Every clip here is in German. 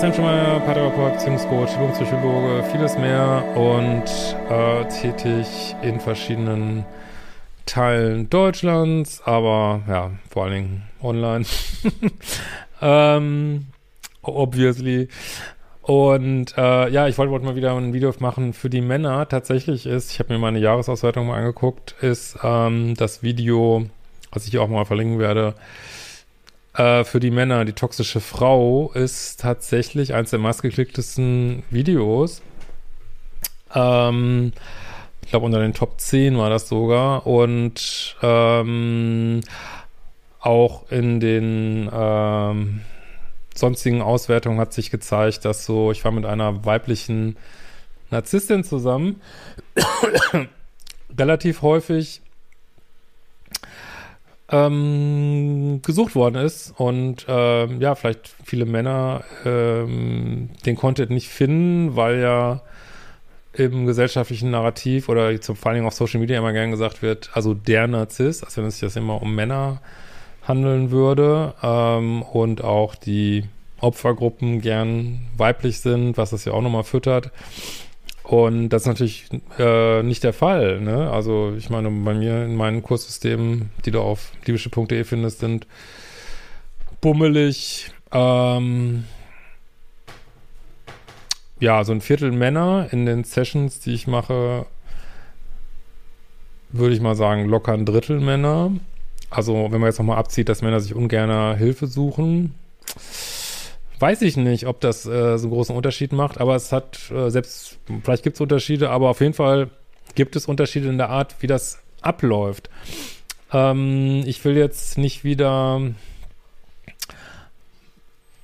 Christian Schemmer, Paartherapeut, Beziehungscoach, Psychologe, vieles mehr und äh, tätig in verschiedenen Teilen Deutschlands, aber ja, vor allen Dingen online. ähm, obviously. Und äh, ja, ich wollte wollt mal wieder ein Video machen für die Männer. Tatsächlich ist, ich habe mir meine Jahresauswertung mal angeguckt, ist ähm, das Video, was ich auch mal verlinken werde, äh, für die Männer, die toxische Frau, ist tatsächlich eins der meistgeklicktesten Videos. Ähm, ich glaube, unter den Top 10 war das sogar. Und ähm, auch in den ähm, sonstigen Auswertungen hat sich gezeigt, dass so, ich war mit einer weiblichen Narzisstin zusammen, relativ häufig ähm, gesucht worden ist und ähm, ja, vielleicht viele Männer ähm, den Content nicht finden, weil ja im gesellschaftlichen Narrativ oder zum, vor allem auf Social Media immer gern gesagt wird, also der Narzisst, als wenn es sich das immer um Männer handeln würde ähm, und auch die Opfergruppen gern weiblich sind, was das ja auch nochmal füttert. Und das ist natürlich äh, nicht der Fall. Ne? Also ich meine, bei mir in meinen Kurssystemen, die du auf liebische.de findest, sind bummelig, ähm, ja, so ein Viertel Männer in den Sessions, die ich mache, würde ich mal sagen, locker ein Drittel Männer. Also wenn man jetzt nochmal abzieht, dass Männer sich ungern Hilfe suchen, weiß ich nicht, ob das äh, so einen großen Unterschied macht, aber es hat äh, selbst, vielleicht gibt es Unterschiede, aber auf jeden Fall gibt es Unterschiede in der Art, wie das abläuft. Ähm, ich will jetzt nicht wieder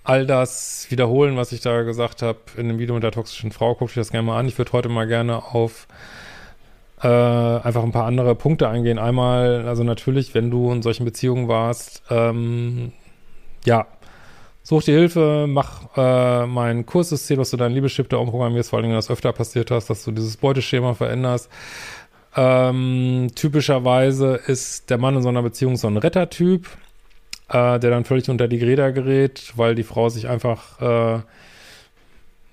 all das wiederholen, was ich da gesagt habe in dem Video mit der toxischen Frau. Guckt euch das gerne mal an. Ich würde heute mal gerne auf äh, einfach ein paar andere Punkte eingehen. Einmal, also natürlich, wenn du in solchen Beziehungen warst, ähm, ja, Such dir Hilfe, mach äh, mein Kurssystem, dass du dein Liebeschip da umprogrammierst, vor allem, wenn das öfter passiert hast, dass du dieses Beuteschema veränderst. Ähm, typischerweise ist der Mann in so einer Beziehung so ein Rettertyp, äh, der dann völlig unter die Räder gerät, weil die Frau sich einfach, äh,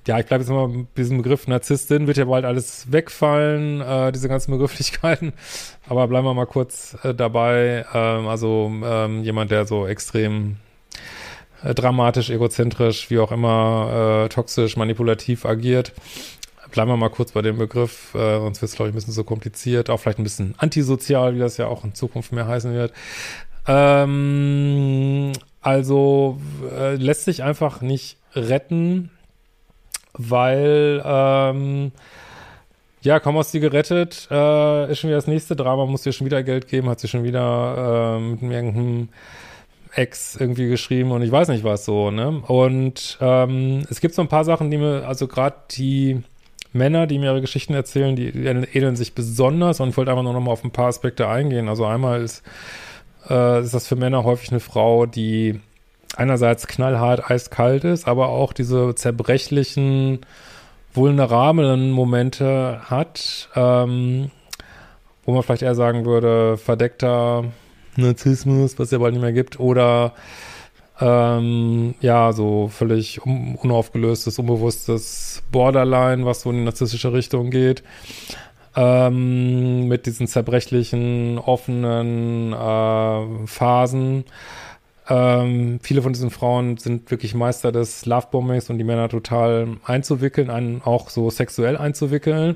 ja, ich bleibe jetzt mal mit diesem Begriff Narzisstin, wird ja bald alles wegfallen, äh, diese ganzen Begrifflichkeiten. Aber bleiben wir mal kurz äh, dabei. Ähm, also ähm, jemand, der so extrem dramatisch, egozentrisch, wie auch immer, äh, toxisch, manipulativ agiert. Bleiben wir mal kurz bei dem Begriff, äh, sonst wird es, glaube ich, ein bisschen so kompliziert. Auch vielleicht ein bisschen antisozial, wie das ja auch in Zukunft mehr heißen wird. Ähm, also äh, lässt sich einfach nicht retten, weil ähm, ja, kaum hast du gerettet, äh, ist schon wieder das nächste Drama, muss dir schon wieder Geld geben, hat sie schon wieder äh, mit irgendeinem Ex irgendwie geschrieben und ich weiß nicht was so, ne? Und ähm, es gibt so ein paar Sachen, die mir, also gerade die Männer, die mir ihre Geschichten erzählen, die, die ähneln sich besonders und ich wollte einfach nur noch mal auf ein paar Aspekte eingehen. Also einmal ist, äh, ist das für Männer häufig eine Frau, die einerseits knallhart eiskalt ist, aber auch diese zerbrechlichen, vulnerablen Momente hat, ähm, wo man vielleicht eher sagen würde, verdeckter Narzissmus, was es ja bald nicht mehr gibt, oder ähm, ja, so völlig un unaufgelöstes, unbewusstes Borderline, was so in die narzisstische Richtung geht. Ähm, mit diesen zerbrechlichen, offenen äh, Phasen. Ähm, viele von diesen Frauen sind wirklich Meister des Lovebombings und die Männer total einzuwickeln, einen auch so sexuell einzuwickeln,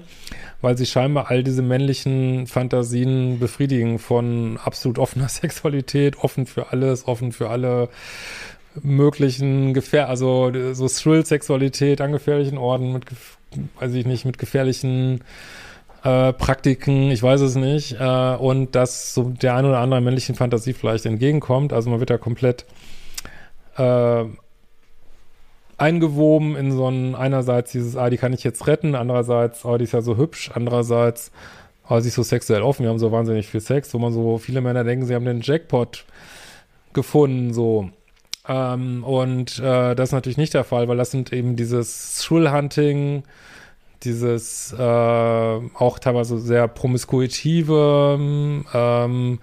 weil sie scheinbar all diese männlichen Fantasien befriedigen von absolut offener Sexualität, offen für alles, offen für alle möglichen Gefähr, also so Thrill-Sexualität an gefährlichen Orten mit, weiß ich nicht, mit gefährlichen äh, Praktiken, ich weiß es nicht, äh, und dass so der ein oder andere männlichen Fantasie vielleicht entgegenkommt. Also man wird da komplett äh, eingewoben in so ein, einerseits dieses, ah, die kann ich jetzt retten, andererseits, oh, die ist ja so hübsch, andererseits, oh, sie ist so sexuell offen, wir haben so wahnsinnig viel Sex, wo man so, viele Männer denken, sie haben den Jackpot gefunden, so. Ähm, und äh, das ist natürlich nicht der Fall, weil das sind eben dieses Thrill-Hunting, dieses äh, auch teilweise sehr promiskuitive, ähm,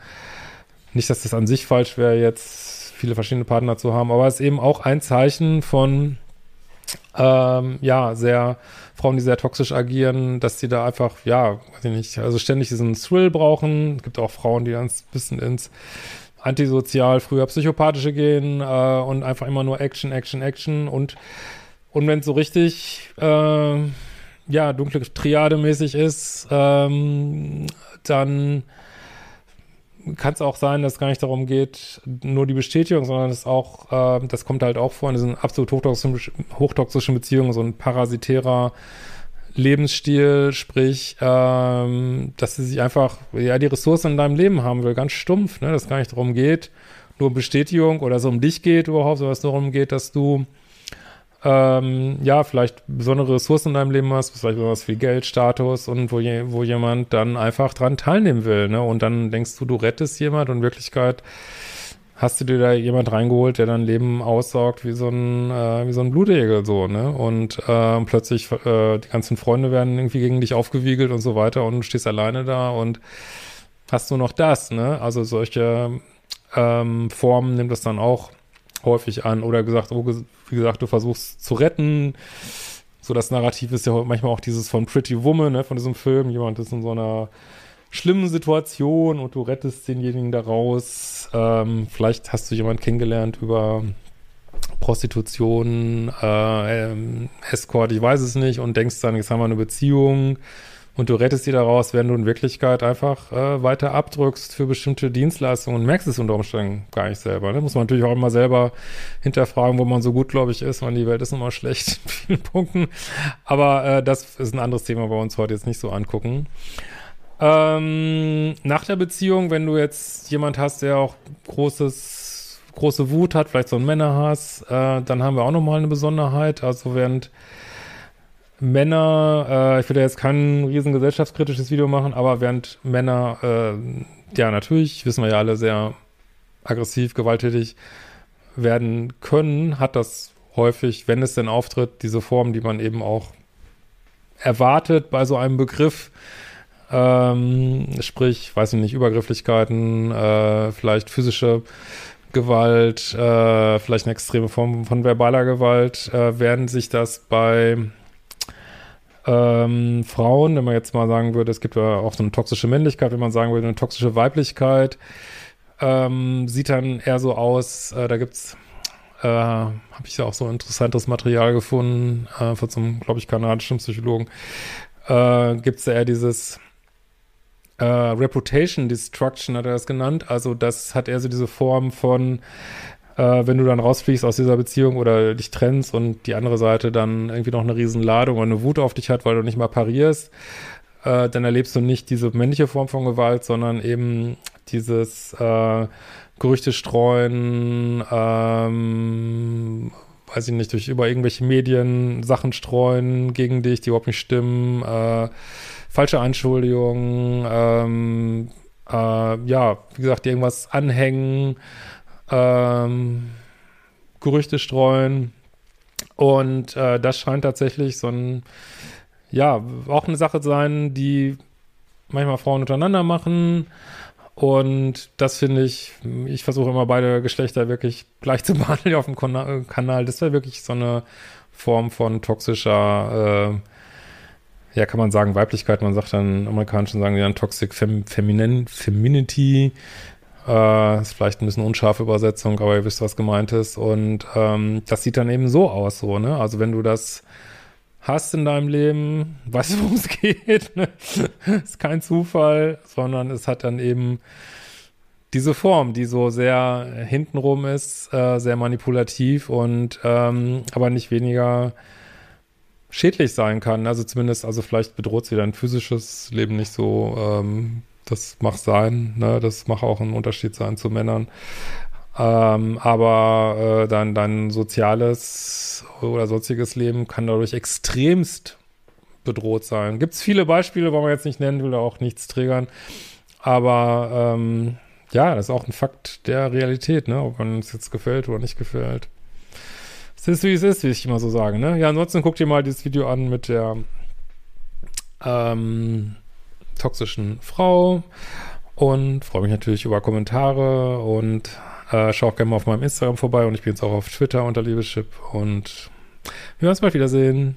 nicht, dass das an sich falsch wäre, jetzt viele verschiedene Partner zu haben, aber es ist eben auch ein Zeichen von ähm, ja, sehr Frauen, die sehr toxisch agieren, dass die da einfach, ja, weiß ich nicht, also ständig diesen Thrill brauchen. Es gibt auch Frauen, die dann ein bisschen ins antisozial, früher psychopathische gehen äh, und einfach immer nur Action, Action, Action und und wenn es so richtig äh, ja, dunkle Triade mäßig ist, ähm, dann kann es auch sein, dass es gar nicht darum geht, nur die Bestätigung, sondern es auch, äh, das kommt halt auch vor in diesen absolut hochtoxischen, hochtoxischen Beziehungen, so ein parasitärer Lebensstil, sprich, ähm, dass sie sich einfach, ja, die Ressourcen in deinem Leben haben will, ganz stumpf, ne, dass es gar nicht darum geht, nur um Bestätigung oder so um dich geht überhaupt, sondern es darum geht, dass du ähm, ja, vielleicht besondere Ressourcen in deinem Leben hast, vielleicht sowas wie Geld, Status und wo, je, wo jemand dann einfach dran teilnehmen will, ne? Und dann denkst du, du rettest jemand und in Wirklichkeit hast du dir da jemand reingeholt, der dein Leben aussaugt wie so ein, äh, wie so ein Blutegel, so, ne? Und äh, plötzlich äh, die ganzen Freunde werden irgendwie gegen dich aufgewiegelt und so weiter und du stehst alleine da und hast nur noch das, ne? Also solche ähm, Formen nimmt das dann auch häufig an. Oder gesagt, oh, wie gesagt, du versuchst zu retten. So das Narrativ ist ja manchmal auch dieses von Pretty Woman, ne, von diesem Film. Jemand ist in so einer schlimmen Situation und du rettest denjenigen daraus. Ähm, vielleicht hast du jemanden kennengelernt über Prostitution, äh, ähm, Escort, ich weiß es nicht, und denkst dann, jetzt haben wir eine Beziehung und du rettest die daraus, wenn du in Wirklichkeit einfach äh, weiter abdrückst für bestimmte Dienstleistungen und merkst es unter Umständen gar nicht selber. Ne? Muss man natürlich auch immer selber hinterfragen, wo man so gutgläubig ist, weil die Welt ist immer schlecht in vielen Punkten. Aber äh, das ist ein anderes Thema, wir uns heute jetzt nicht so angucken. Ähm, nach der Beziehung, wenn du jetzt jemand hast, der auch großes, große Wut hat, vielleicht so einen Männerhass, äh, dann haben wir auch nochmal eine Besonderheit. Also während Männer, äh, ich würde jetzt kein riesen gesellschaftskritisches Video machen, aber während Männer, äh, ja natürlich, wissen wir ja alle, sehr aggressiv, gewalttätig werden können, hat das häufig, wenn es denn auftritt, diese Form, die man eben auch erwartet bei so einem Begriff, ähm, sprich, weiß ich nicht, Übergrifflichkeiten, äh, vielleicht physische Gewalt, äh, vielleicht eine extreme Form von verbaler Gewalt, äh, werden sich das bei ähm, Frauen, wenn man jetzt mal sagen würde, es gibt ja auch so eine toxische Männlichkeit, wenn man sagen würde, eine toxische Weiblichkeit, ähm, sieht dann eher so aus, äh, da gibt's äh, habe ich ja auch so interessantes Material gefunden äh, von so einem, glaube ich, kanadischen Psychologen, äh, gibt es eher dieses äh, Reputation Destruction, hat er das genannt. Also das hat eher so diese Form von äh, wenn du dann rausfliegst aus dieser Beziehung oder dich trennst und die andere Seite dann irgendwie noch eine riesen Ladung oder eine Wut auf dich hat, weil du nicht mal parierst, äh, dann erlebst du nicht diese männliche Form von Gewalt, sondern eben dieses äh, Gerüchte streuen, ähm, weiß ich nicht, durch über irgendwelche Medien Sachen streuen gegen dich, die überhaupt nicht stimmen, äh, falsche Anschuldigungen, ähm, äh, ja, wie gesagt, irgendwas anhängen, ähm, Gerüchte streuen. Und äh, das scheint tatsächlich so ein, ja, auch eine Sache sein, die manchmal Frauen untereinander machen. Und das finde ich, ich versuche immer beide Geschlechter wirklich gleich zu behandeln auf dem Kanal. Das wäre wirklich so eine Form von toxischer, äh, ja, kann man sagen, Weiblichkeit. Man sagt dann, Amerikanischen sagen die dann Toxic Fem Feminin Femininity Äh, ist vielleicht ein bisschen unscharfe Übersetzung, aber ihr wisst, was gemeint ist. Und ähm, das sieht dann eben so aus, so, ne? Also wenn du das hast in deinem Leben, weißt du, worum es geht. Ne? ist kein Zufall, sondern es hat dann eben diese Form, die so sehr hintenrum ist, äh, sehr manipulativ und ähm, aber nicht weniger schädlich sein kann. Also zumindest, also vielleicht bedroht sie dein physisches Leben nicht so. Ähm, das mag sein, ne? Das mag auch ein Unterschied sein zu Männern. Ähm, aber äh, dein, dein soziales oder sonstiges Leben kann dadurch extremst bedroht sein. Gibt es viele Beispiele, wollen wir jetzt nicht nennen, will auch nichts triggern. Aber ähm, ja, das ist auch ein Fakt der Realität, ne? Ob man es jetzt gefällt oder nicht gefällt. Es ist, wie es ist, wie ich immer so sage, ne? Ja, ansonsten guckt ihr mal dieses Video an mit der ähm, toxischen Frau und freue mich natürlich über Kommentare und äh, schau auch gerne mal auf meinem Instagram vorbei und ich bin jetzt auch auf Twitter unter Liebeschip und wir werden uns bald wiedersehen.